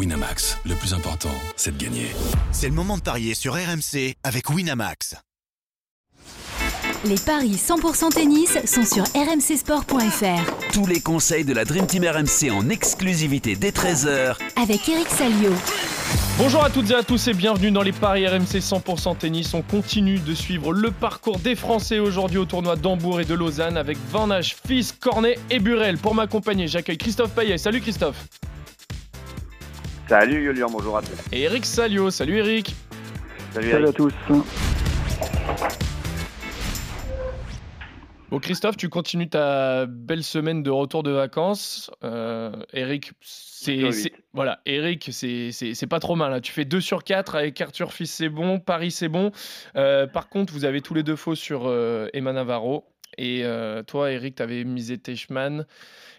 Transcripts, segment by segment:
Winamax, le plus important, c'est de gagner. C'est le moment de parier sur RMC avec Winamax. Les paris 100% tennis sont sur rmcsport.fr. Tous les conseils de la Dream Team RMC en exclusivité dès 13h avec Eric Salio. Bonjour à toutes et à tous et bienvenue dans les paris RMC 100% tennis. On continue de suivre le parcours des Français aujourd'hui au tournoi d'Hambourg et de Lausanne avec Van Hache, Fils, Cornet et Burel. Pour m'accompagner, j'accueille Christophe Payet. Salut Christophe. Salut Julien, bonjour à tous. Et Eric Salio. Salut Eric. Salut, Salut à tous. Bon Christophe, tu continues ta belle semaine de retour de vacances. Euh, Eric, c'est voilà, Eric, c'est pas trop mal. Hein. Tu fais 2 sur 4 avec Arthur Fils, c'est bon. Paris, c'est bon. Euh, par contre, vous avez tous les deux faux sur euh, Emma Navarro. Et euh, toi, Eric, tu avais misé Teichmann.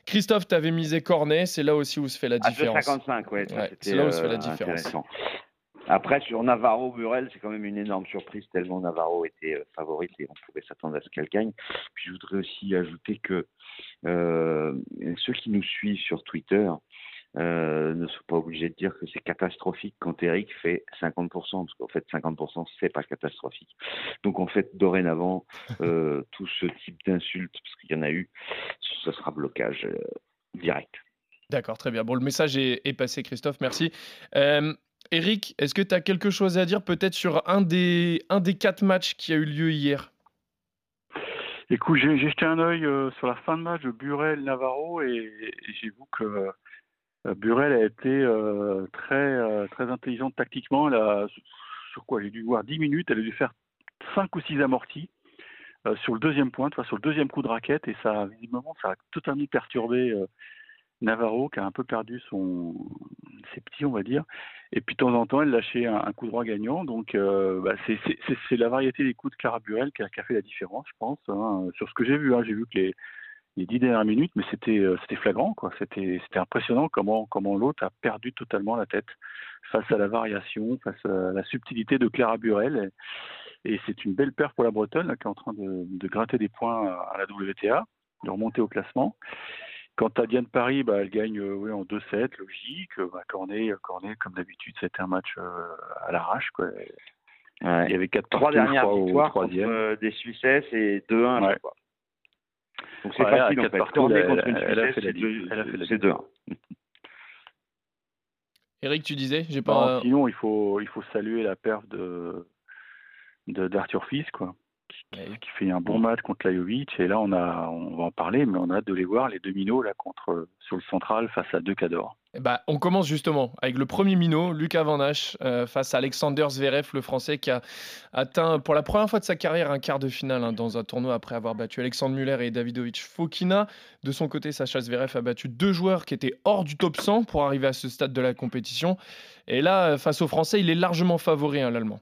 Christophe, tu avais misé Cornet. C'est là aussi où se fait la différence. 55, ouais. Ouais, c'est là où se fait la différence. intéressant. Après, sur Navarro, Burel, c'est quand même une énorme surprise, tellement Navarro était euh, favorite et on pouvait s'attendre à ce qu'elle gagne. Puis je voudrais aussi ajouter que euh, ceux qui nous suivent sur Twitter euh, ne sont pas obligés de dire que c'est catastrophique quand Eric fait 50%, parce qu'en fait 50% c'est pas catastrophique. Donc en fait dorénavant euh, tout ce type d'insultes, parce qu'il y en a eu, ce sera blocage euh, direct. D'accord, très bien. Bon, le message est, est passé, Christophe, merci. Euh, Eric, est-ce que tu as quelque chose à dire peut-être sur un des, un des quatre matchs qui a eu lieu hier? Écoute, j'ai jeté un œil euh, sur la fin de match de Burel-Navarro et, et j'ai vu que euh, Burel a été euh, très, euh, très intelligente tactiquement. Elle a, sur quoi? J'ai dû voir 10 minutes, elle a dû faire 5 ou 6 amortis euh, sur le deuxième point, sur le deuxième coup de raquette et ça, visiblement, ça a totalement perturbé euh, Navarro qui a un peu perdu son, ses petits, on va dire. Et puis de temps en temps, elle lâchait un, un coup droit gagnant. Donc euh, bah, c'est la variété des coups de Clara Burel qui a, qui a fait la différence, je pense. hein. Sur ce que j'ai vu, hein, j'ai vu que les, les dix dernières minutes, mais c'était euh, c'était flagrant, quoi. C'était c'était impressionnant comment comment l'autre a perdu totalement la tête face à la variation, face à la subtilité de Clara Burel. Et, et c'est une belle paire pour la Bretonne là, qui est en train de, de gratter des points à la WTA, de remonter au classement. Quant à Diane Paris, bah, elle gagne euh, oui, en 2-7, logique. Euh, Bah, Cornet, Cornet, comme d'habitude, c'était un match euh, à l'arrache. Ouais. Il y avait quatre Trois partout, je dernières crois, au victoires contre euh, des Suissesses et 2-1 à Ouais. Donc c'est Ouais, facile en fait. partout, contre une a Suissesse, fait la c'est diff. deux- Elle a fait la c'est diff. 2-1. Eric, tu disais J'ai pas. Sinon, il faut, il faut saluer la perf de d'Arthur Fils, quoi, qui, Ouais. qui fait un bon match contre Lajovic. Et là, on a, on va en parler, mais on a hâte de les voir les deux minots là contre sur le central face à deux cadors. Eh ben, on commence justement avec le premier minot, Lucas Van euh, face à Alexander Zverev, le Français, qui a atteint pour la première fois de sa carrière un quart de finale hein, dans un tournoi après avoir battu Alexandre Muller et Davidovic Fokina. De son côté, Sacha Zverev a battu deux joueurs qui étaient hors du top 100 pour arriver à ce stade de la compétition. Et là, euh, face aux Français, il est largement favori, hein, l'Allemand.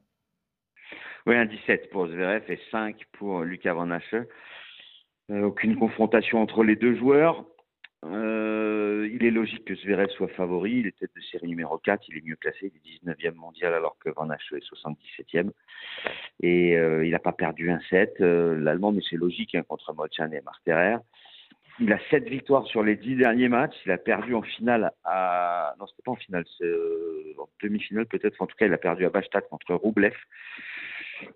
Oui, un 17 pour Zverev et 5 pour Lucas Van. Euh, aucune confrontation entre les deux joueurs. Euh, il est logique que Zverev soit favori. Il est tête de série numéro 4. Il est mieux classé. Il est 19e mondial alors que Van Hache est 77e. Et euh, il n'a pas perdu un set. Euh, L'Allemand, mais c'est logique hein, contre Mochan et Marterer. Il a 7 victoires sur les 10 derniers matchs. Il a perdu en finale à. Non, c'était pas en finale, c'est en demi-finale peut-être. En tout cas, il a perdu à Bastad contre Roublev.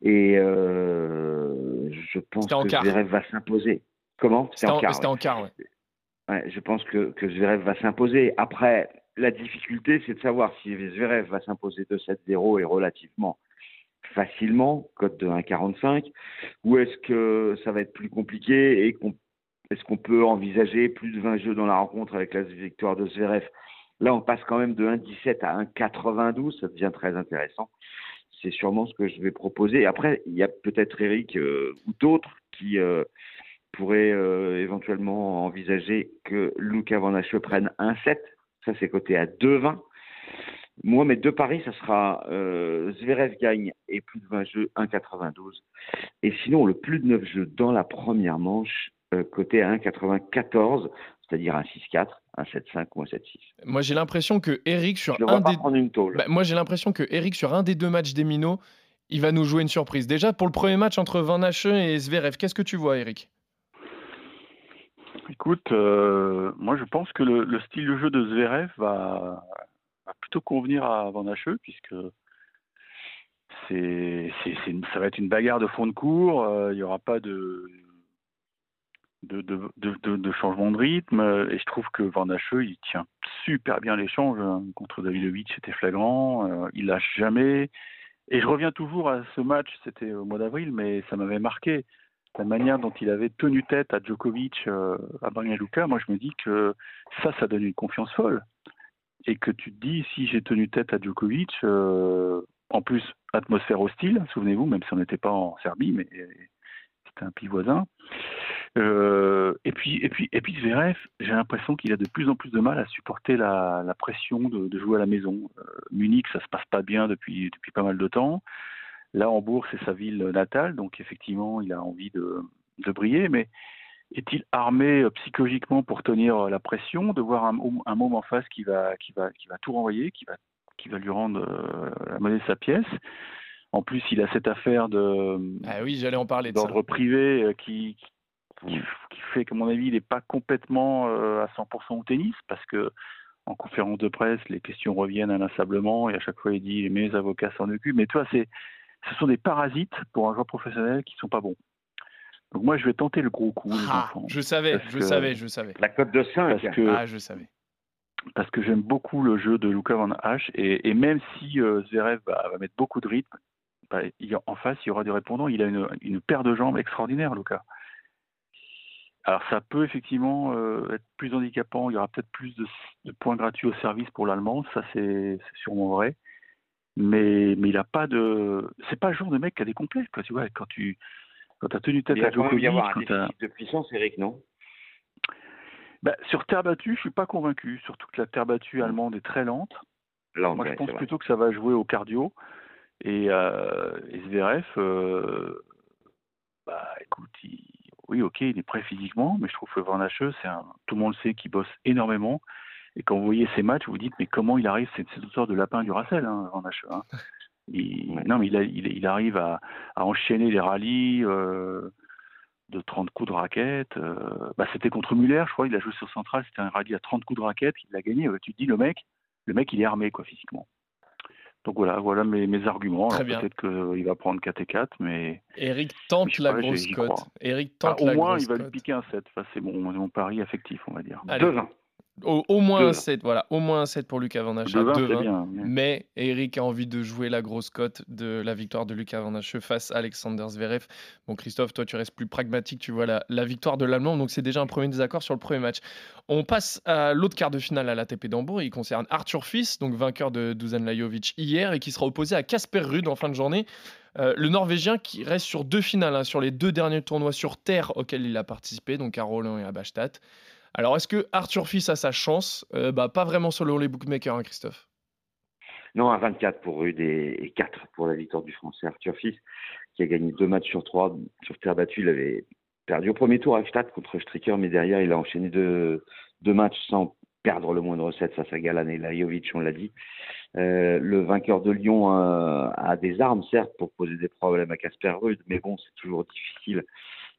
Et je pense que. Zverev va s'imposer. Comment? C'était en, quart, c'était ouais. en quart, ouais. Je pense que, Zverev va s'imposer. Après, la difficulté, c'est de savoir si Zverev va s'imposer 2-7-0 et relativement facilement, code de 1,45, ou est-ce que ça va être plus compliqué et est-ce qu'on peut envisager plus de 20 jeux dans la rencontre avec la victoire de Zverev? Là, on passe quand même de 1,17 à 1,92, ça devient très intéressant. C'est sûrement ce que je vais proposer. Après, il y a peut-être Eric euh, ou d'autres qui euh, pourraient euh, éventuellement envisager que Luca Van Hache prenne 1,7. Ça, c'est coté à 2,20. Moi, mes deux paris, ça sera euh, Zverev gagne et plus de 20 jeux, 1,92. Et sinon, le plus de 9 jeux dans la première manche, euh, coté à 1,94, c'est-à-dire un 6-4, un 7-5 ou un 7-6. Moi, j'ai l'impression que Eric, sur Je un des. une tôle. Bah, moi, j'ai l'impression que Eric, sur un des deux matchs des minots, il va nous jouer une surprise. Déjà, pour le premier match entre Van Hache et Zverev, qu'est-ce que tu vois, Eric? Écoute, euh, moi je pense que le, le style de jeu de Zverev va, plutôt convenir à Van Hacheux, puisque ça va être une bagarre de fond de cours. il n'y aura pas de, de, de, changement de rythme. Et je trouve que Van Hacheux, il tient super bien l'échange. Hein. Contre Davidovic, c'était flagrant. il lâche jamais. Et je reviens toujours à ce match, c'était au mois d'avril, mais ça m'avait marqué. La manière dont il avait tenu tête à Djokovic, euh, à Banja Luka, moi je me dis que ça, ça donne une confiance folle. Et que tu te dis, si j'ai tenu tête à Djokovic, euh, en plus, atmosphère hostile, souvenez-vous, même si on n'était pas en Serbie, mais c'était un pays voisin. Euh, et puis, et puis, et puis j'ai l'impression qu'il a de plus en plus de mal à supporter la, pression de, jouer à la maison. Munich, ça se passe pas bien depuis depuis pas mal de temps. Là, Hambourg, c'est sa ville natale, donc effectivement, il a envie de, de briller, mais est-il armé euh, psychologiquement pour tenir la pression, de voir un, un môme en face qui va, qui va, qui va tout renvoyer, qui va, qui va lui rendre la monnaie de sa pièce? En plus, il a cette affaire de ah oui, j'allais en parler d'ordre privé qui, qui, fait qu'à mon avis, il n'est pas complètement euh, à 100% au tennis, parce que en conférence de presse, les questions reviennent inlassablement et à chaque fois, il dit mes avocats s'en occupent. Mais toi, c'est, ce sont des parasites pour un joueur professionnel qui ne sont pas bons. Donc moi, je vais tenter le gros coup. Ah, je savais, je savais, je savais. La cote de 5. Parce que, ah, je savais. Parce que j'aime beaucoup le jeu de Luca Van Hache et, même si euh, Zverev va, mettre beaucoup de rythme, bah, en face, il y aura des répondants. Il a une, une paire de jambes extraordinaire, Luca. Alors ça peut effectivement euh, être plus handicapant, il y aura peut-être plus de, points gratuits au service pour l'allemand, ça c'est sûrement vrai. Mais, mais il n'a pas de. C'est pas le genre de mec qui a des complexes, quoi, tu vois, quand tu quand as tenu tête à Djokovic. Il y avoir un de puissance, Eric, non? Bah, Sur terre battue, je suis pas convaincu, surtout que la terre battue mm. allemande est très lente. Moi, je pense plutôt que ça va jouer au cardio. Et, euh, et Zverev, euh, bah, écoute, il, oui, ok, il est prêt physiquement, mais je trouve que Van Hacheux, un, tout le monde le sait qu'il bosse énormément. Et quand vous voyez ses matchs, vous vous dites, mais comment il arrive, c'est une sorte de lapin du Racel, hein, Van Hacheux. Hein. Non, mais il, il, arrive à, enchaîner les rallyes euh, de 30 coups de raquette. Euh, bah, c'était contre Muller, je crois, il a joué sur Central, c'était un rallye à 30 coups de raquette, il l'a gagné. Tu te dis, le mec, le mec, il est armé, quoi, physiquement. Donc voilà, voilà mes, mes arguments. Peut-être qu'il va prendre 4 et 4, mais. Eric tente la grosse cote. Eric tente ah, au moins, il va lui piquer un 7. c'est mon, mon pari affectif, on va dire. 2-20. Au, moins un 7, voilà, au moins un 7 pour Lucas Van Hache Mais Eric a envie de jouer la grosse cote de la victoire de Lucas Van Hache face à Alexander Zverev. Bon, Christophe, toi, tu restes plus pragmatique, tu vois la, la victoire de l'Allemand, donc c'est déjà un premier désaccord sur le premier match. On passe à l'autre quart de finale à l'ATP d'Hambourg. Il concerne Arthur Fils, donc vainqueur de Dusan Lajovic hier et qui sera opposé à Casper Ruud en fin de journée. Euh, le Norvégien qui reste sur deux finales, hein, sur les deux derniers tournois sur terre auxquels il a participé, donc à Roland et à Bastad. Alors, est-ce que Arthur Fils a sa chance? Euh, bah, Pas vraiment selon les bookmakers, hein, Christophe. Non, à 24 pour Rude et 4 pour la victoire du Français Arthur Fils, qui a gagné deux matchs sur trois sur terre battue. Il avait perdu au premier tour à Stade contre Stricker, mais derrière, il a enchaîné deux, matchs sans perdre le moindre set face à Galan et Lajovic, on l'a dit. Euh, le vainqueur de Lyon a des armes, certes, pour poser des problèmes à Casper Rude, mais bon, c'est toujours difficile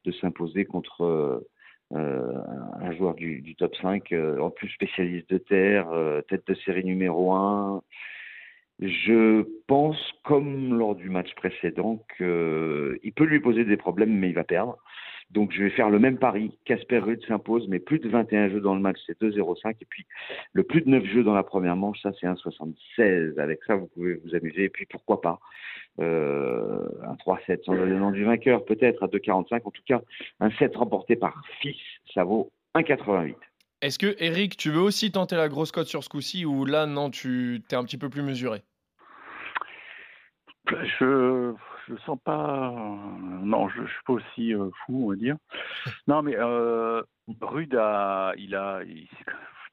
de s'imposer contre euh, un joueur du, top 5, euh, en plus spécialiste de terre, euh, tête de série numéro 1. Je pense, comme lors du match précédent, qu'il peut lui poser des problèmes, mais il va perdre. Donc je vais faire le même pari. Casper Ruud s'impose, mais plus de 21 jeux dans le match, c'est 2,05. Et puis le plus de 9 jeux dans la première manche, ça c'est 1,76. Avec ça, vous pouvez vous amuser. Et puis pourquoi pas euh, un 3-7 sans le nom du vainqueur, peut-être à 2,45. En tout cas, un 7 remporté par Fils, ça vaut 1,88. Est-ce que Eric, tu veux aussi tenter la grosse cote sur ce coup-ci ou là, non, tu es un petit peu plus mesuré? Je je sens pas. non, je, ne suis pas aussi euh, fou, on va dire. Non, mais euh, Rude a, il a,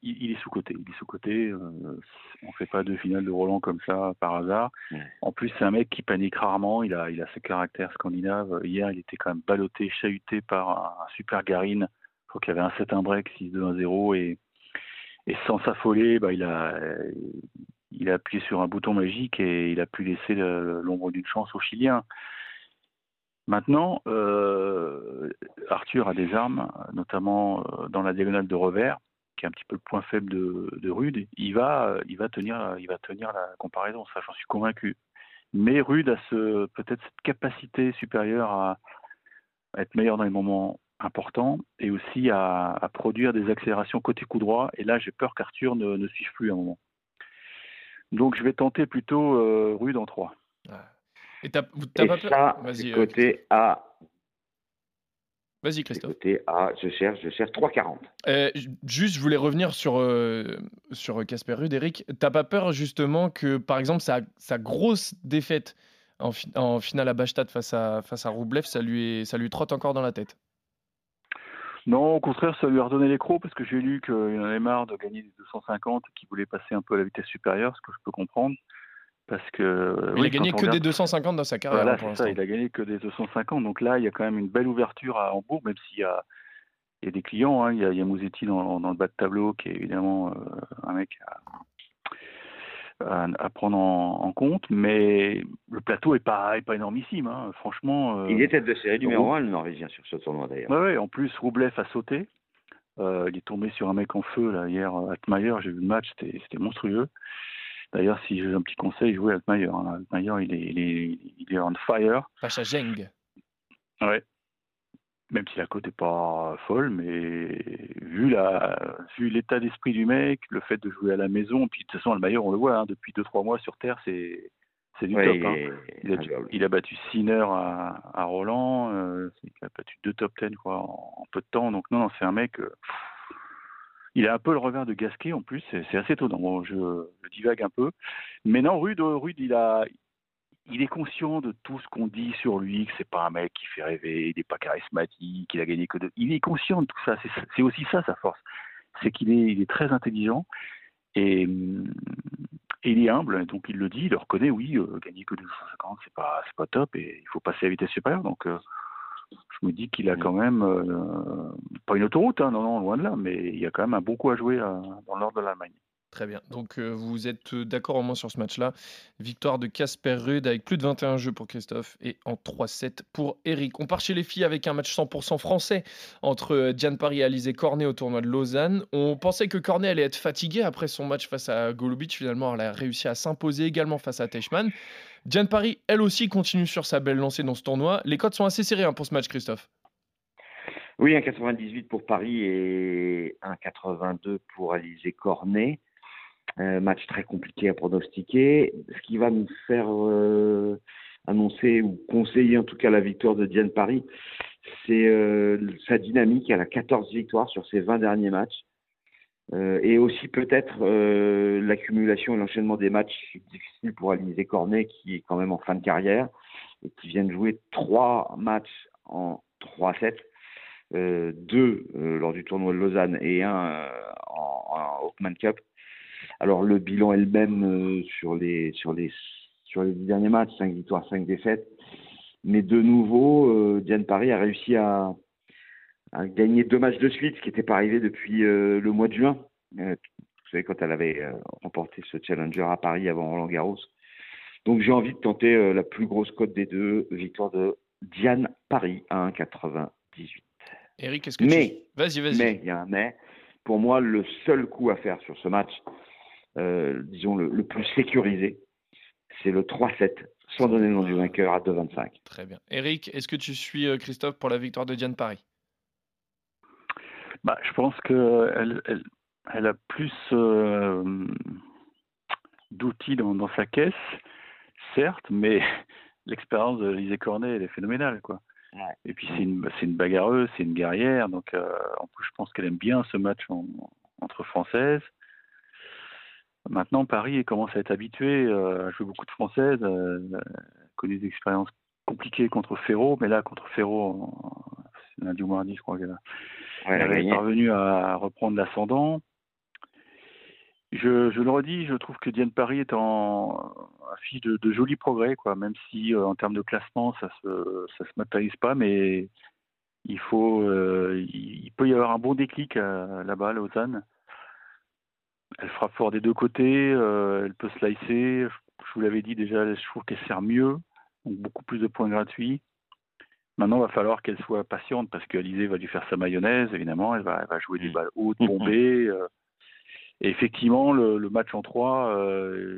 il, est sous côté. Il est sous côté. Euh, on fait pas de finale de Roland comme ça par hasard. En plus, c'est un mec qui panique rarement. Il a, il a ce caractère scandinave. Hier, il était quand même ballotté, chahuté par un, super Garine. Crois qu'il y avait un 7-1 break, 6-2, 1-0 et sans s'affoler, bah, il a il a appuyé sur un bouton magique et il a pu laisser l'ombre d'une chance aux Chiliens. Maintenant, euh, Arthur a des armes, notamment euh, dans la diagonale de revers. qui est un petit peu le point faible de, de Rude, il va, il va tenir, il va tenir la comparaison. Ça, j'en suis convaincu. Mais Rude a peut-être cette capacité supérieure à, être meilleur dans les moments importants et aussi à, produire des accélérations côté coup droit. Et là, j'ai peur qu'Arthur ne, ne suive plus à un moment. Donc, je vais tenter plutôt euh, Rude en 3. Et, t'as, t'as pas ça, euh, côté A. Vas-y, Christophe. Côté A, je cherche, je cherche 3,40. Euh, juste, je voulais revenir sur euh, sur Casper Ruud, Eric. T'as pas peur justement que, par exemple, sa, sa grosse défaite en, en, finale à Bastad face à face à Roublev, ça lui ça lui trotte encore dans la tête? Non, au contraire, ça lui a redonné les crocs parce que j'ai lu qu'il en avait marre de gagner des 250 et qu'il voulait passer un peu à la vitesse supérieure, ce que je peux comprendre. Parce que, il a gagné que des 250 dans sa carrière. Voilà, ça, il a gagné que des 250. Donc là, il y a quand même une belle ouverture à Hambourg, même s'il y a, il y a des clients. Hein. Il, y a, il, y a, Mouzetti dans, dans, le bas de tableau, qui est évidemment euh, un mec à, à, prendre en, compte. Mais le plateau n'est pas, est pas énormissime. Hein. Franchement. Euh, il est tête de série numéro 1, le Norvégien, sur ce tournoi d'ailleurs. Oui, ouais, en plus, Roublev a sauté. Euh, il est tombé sur un mec en feu là, hier, Atmayer. J'ai vu le match, c'était monstrueux. D'ailleurs, si j'ai un petit conseil, jouez Altmaier. Hein. Altmaier, il est, il, est, il est on fire. Face à Zeng. Ouais. Même si la cote n'est pas folle, mais vu la, vu l'état d'esprit du mec, le fait de jouer à la maison, puis de toute façon, Altmaier, on le voit, hein, depuis 2-3 mois sur Terre, c'est, c'est du top. Hein. Il, a, il, a, battu Sinner à, à Roland, euh, il a battu deux top 10 quoi, en, peu de temps. Donc non, non c'est un mec. Euh, il a un peu le revers de Gasquet en plus, c'est assez étonnant. je, je, divague un peu. Mais non, Rude, Rude il, a, il est conscient de tout ce qu'on dit sur lui, que c'est pas un mec qui fait rêver, il n'est pas charismatique, il a gagné que de. Il est conscient de tout ça. C'est aussi ça sa force. C'est qu'il est, il est très intelligent et, et, il est humble. Donc il le dit, il le reconnaît. Oui, euh, gagner que 250, c'est pas, c'est pas top et il faut passer à vitesse supérieure. Donc euh, je me dis qu'il a quand même, euh, pas une autoroute, hein, non, non, loin de là, mais il y a quand même un bon coup à jouer dans l'ordre de l'Allemagne. Très bien. Donc euh, vous êtes d'accord au moins sur ce match-là. Victoire de Casper Ruud avec plus de 21 jeux pour Christophe et en 3-7 pour Eric. On part chez les filles avec un match 100% français entre Diane Paris et Alizé Cornet au tournoi de Lausanne. On pensait que Cornet allait être fatigué après son match face à Golubic. Finalement, elle a réussi à s'imposer également face à Teichmann. Diane Paris, elle aussi, continue sur sa belle lancée dans ce tournoi. Les codes sont assez serrés hein, pour ce match, Christophe. Oui, 1,98 pour Paris et 1,82 pour Alizé Cornet. Euh, match très compliqué à pronostiquer. Ce qui va nous faire euh, annoncer ou conseiller en tout cas la victoire de Diane Paris, c'est euh, sa dynamique. Elle a 14 victoires sur ses 20 derniers matchs. Euh, et aussi peut-être euh, l'accumulation et l'enchaînement des matchs difficiles pour Alizé Cornet, qui est quand même en fin de carrière et qui vient de jouer trois matchs en 3-7, euh, deux lors du tournoi de Lausanne et un en, en Hawkman Cup. Alors le bilan est le même sur les sur les sur les derniers matchs, 5 victoires, 5 défaites. Mais de nouveau, Diane Paris a réussi à, a gagné deux matchs de suite, ce qui n'était pas arrivé depuis euh, le mois de juin. Euh, vous savez, quand elle avait euh, remporté ce challenger à Paris avant Roland Garros. Donc j'ai envie de tenter la plus grosse cote des deux, victoire de Diane Paris à 1,98. Eric, est-ce que mais, tu... Vas-y, vas-y. Mais, il y a un mais. Pour moi, le seul coup à faire sur ce match, disons le, le, plus sécurisé, c'est le 3-7, sans donner le nom du vainqueur à 2,25. Très bien. Eric, est-ce que tu suis Christophe pour la victoire de Diane Paris? Bah, Je pense qu'elle elle, elle a plus euh, d'outils dans, dans, sa caisse, certes, mais l'expérience de Lisée Cornet, elle est phénoménale. Quoi. Ouais. Et puis c'est une, une bagarreuse, c'est une guerrière, donc euh, en plus je pense qu'elle aime bien ce match en, entre françaises. Maintenant, Paris commence à être habitué euh, à jouer beaucoup de françaises, euh, connu des expériences compliquées contre Ferro, mais là contre Ferro, lundi ou mardi, je crois qu'elle elle est parvenue à reprendre l'ascendant. Je, je, le redis, je trouve que Diane Paris est en affiche de, de jolis progrès, quoi, même si euh, en termes de classement, ça se, ça se matérialise pas, mais il faut, euh, il peut y avoir un bon déclic là-bas à Lausanne. Elle frappe fort des deux côtés, euh, elle peut slicer. Je vous l'avais dit déjà, je trouve qu'elle sert mieux, donc beaucoup plus de points gratuits. Maintenant, il va falloir qu'elle soit patiente parce qu'Alizé va lui faire sa mayonnaise, évidemment. Elle va, elle va jouer des Mm. balles hautes, bombées. euh, et effectivement, le, le match en 3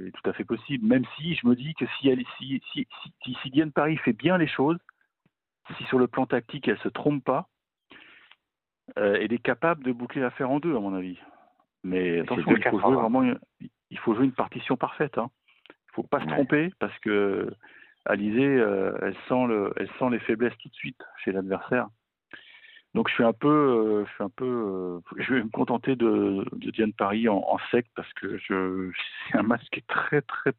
est tout à fait possible. Même si je me dis que si, elle, si, si, si, si Diane Paris fait bien les choses, si sur le plan tactique elle se trompe pas, euh, elle est capable de boucler l'affaire en deux, à mon avis. Mais attention, il faut jouer vraiment, une- il faut jouer une partition parfaite. Hein. Il faut pas se Ouais. tromper parce que Alizé, euh, elle sent le, elle sent les faiblesses tout de suite chez l'adversaire. Donc je suis un peu, euh, je suis un peu, euh, je vais me contenter de, de Diane Paris en, en sec parce que je, c'est un match qui est très très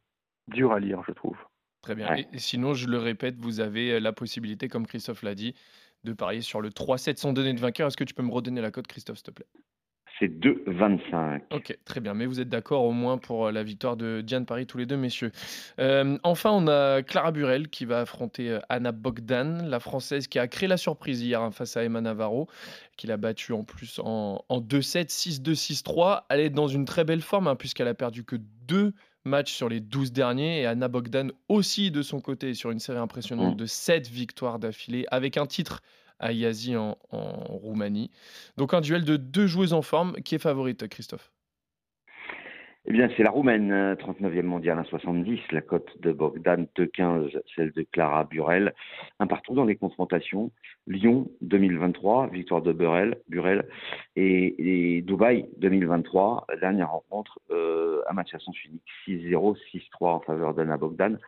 dur à lire, je trouve. Très bien. Ouais. Et sinon, je le répète, vous avez la possibilité, comme Christophe l'a dit, de parier sur le 3-7 sans donner de vainqueur. Est-ce que tu peux me redonner la cote, Christophe, s'il te plaît? C'est 2,25. Ok, très bien. Mais vous êtes d'accord au moins pour euh, la victoire de Diane Paris, tous les deux, messieurs. Euh, enfin, on a Clara Burel qui va affronter euh, Anna Bogdan, la française qui a créé la surprise hier hein, face à Emma Navarro, qui l'a battue en plus en, en 2-7, 6-2, 6-3. Elle est dans une très belle forme hein, puisqu'elle a perdu que deux matchs sur les 12 derniers et Anna Bogdan aussi de son côté sur une série impressionnante Mm. de 7 victoires d'affilée avec un titre à Yazi en, Roumanie. Donc un duel de deux joueuses en forme. Qui est favorite, Christophe? Eh bien, c'est la Roumaine, euh, 39e mondiale, 1,70. La cote de Bogdan, 2,15. Celle de Clara Burel. Un partout dans les confrontations. Lyon, 2023. Victoire de Burel. Burel. Et, Dubaï, 2023. la Dernière rencontre. Euh, un match à sens unique. 6-0, 6-3 en faveur d'Anna Bogdan.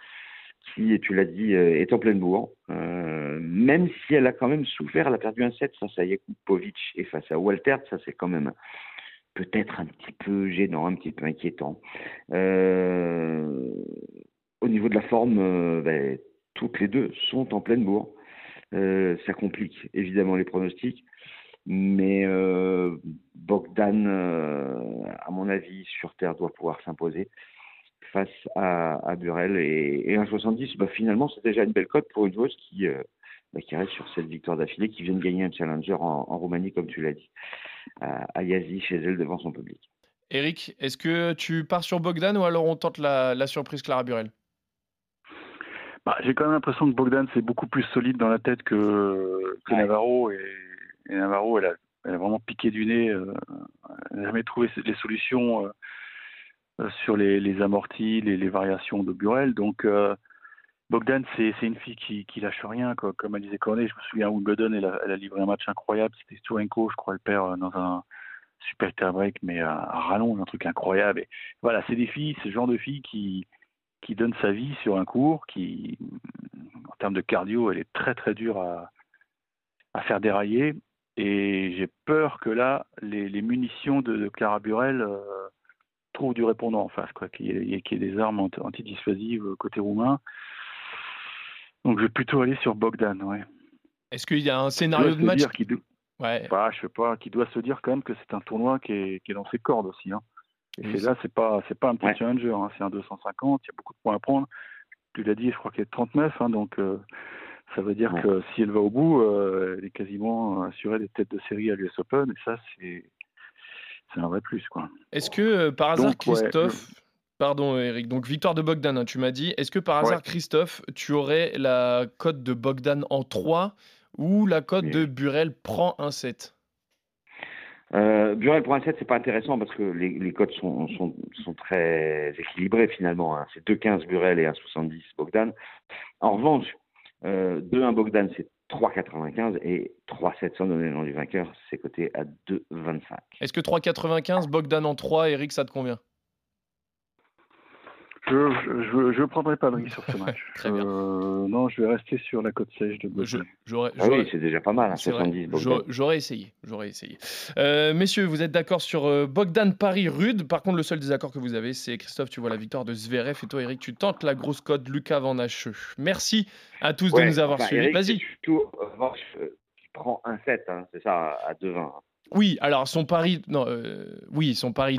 Qui, tu l'as dit, euh, est en pleine bourre. Euh, même si elle a quand même souffert. Elle a perdu un 7 face à Jakubovic et face à Walter. Ça, c'est quand même peut-être un petit peu gênant, un petit peu inquiétant. Euh, au niveau de la forme, ben, toutes les deux sont en pleine bourre. Ça complique évidemment les pronostics, mais Bogdan, à mon avis, sur Terre doit pouvoir s'imposer face à, à Burel. Et, et 1,70, bah, finalement, c'est déjà une belle cote pour une joueuse qui, euh, bah, qui reste sur cette victoire d'affilée, qui vient de gagner un challenger en, en Roumanie, comme tu l'as dit, à, Yazi, chez elle, devant son public. Eric, est-ce que tu pars sur Bogdan ou alors on tente la, la surprise Clara Burel? Bah, j'ai quand même l'impression que Bogdan c'est beaucoup plus solide dans la tête que, que Ouais. Navarro et, et Navarro elle a, elle a vraiment piqué du nez, euh, elle n'a jamais trouvé les solutions euh, sur les, amortis, les, variations de Burel. Donc euh, Bogdan c'est une fille qui, qui lâche rien, quoi. comme disait Cornet. Je me souviens à Wimbledon, elle a, livré un match incroyable. C'était Sturenko, je crois, elle perd euh, dans un super break, mais à, rallonge, un truc incroyable. Et voilà, c'est des filles, le genre de filles qui qui donne sa vie sur un cours, qui, en termes de cardio, elle est très très dure à, faire dérailler. Et j'ai peur que là, les, munitions de, Clara Burel euh, trouvent du répondant en face, quoi, qu'il y, qu'il y ait des armes anti- antidissuasives côté roumain. Donc je vais plutôt aller sur Bogdan, ouais. Est-ce qu'il y a un Qui scénario de match qu'il do- Ouais. bah, je sais pas, qui doit se dire quand même que c'est un tournoi qui est, qui est dans ses cordes aussi. Hein. Et Oui, là, c'est pas, c'est pas un petit Ouais. challenger, hein, c'est un 250. Il y a beaucoup de points à prendre. Tu l'as dit, je crois qu'elle est 39, hein, donc euh, ça veut dire Ouais. que si elle va au bout, euh, elle est quasiment assurée des têtes de série à l'US Open. Et ça, c'est, c'est un vrai plus, quoi. Est-ce que euh, par hasard, Donc, ouais, Christophe, pardon Eric, donc victoire de Bogdan, hein, tu m'as dit, est-ce que par hasard, Ouais. Christophe, tu aurais la cote de Bogdan en 3 ou la cote Oui. de Burel prend un 7 Euh, Burel pour un 7, c'est pas intéressant parce que les, les cotes sont, sont, sont très équilibrées finalement. hein. C'est 2,15 Burel et 1,70 Bogdan. En revanche, euh, 2,1 Bogdan, c'est 3,95 et 3,7 sans donner le nom du vainqueur, c'est coté à 2,25. Est-ce que 3,95, Bogdan en 3, Eric, ça te convient? Je je, je prendrai pas de risque sur ce match. Très bien. Euh, non, je vais rester sur la côte sèche de Bogdan. Ah oui, c'est déjà pas mal, hein, C'est vrai. 70 Bogdan. J'aurais- essayé. J'aurais essayé. Euh, messieurs, vous êtes d'accord sur euh, Bogdan Paris Rude. Par contre, le seul désaccord que vous avez, c'est Christophe, tu vois la victoire de Zverev et toi, Eric, tu tentes la grosse cote Lucas Van Hacheux. Merci à tous Ouais, de nous avoir enfin, suivis. Vas-y. c'est Plutôt, en revanche, euh, qui prend un 7, hein, c'est ça, à 2,20. Oui, alors son pari, non, euh, oui, son pari,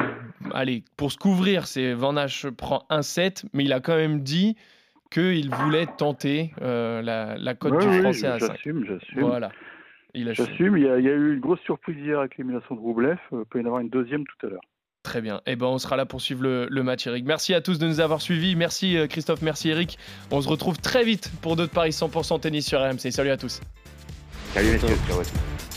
allez, pour se couvrir, c'est Van Hache prend un 7, mais il a quand même dit qu'il voulait tenter euh, la, la cote Ouais, du oui, français à 5. j'assume, j'assume. Voilà. Il a J'assume. Il y, a, il y a eu une grosse surprise hier avec l'élimination de Roublev. Euh, Il peut y en avoir une deuxième tout à l'heure. Très bien. Eh ben, on sera là pour suivre le, match, Eric. Merci à tous de nous avoir suivis. Merci Christophe, merci Eric. On se retrouve très vite pour d'autres paris 100% tennis sur RMC. Salut à tous. Salut messieurs.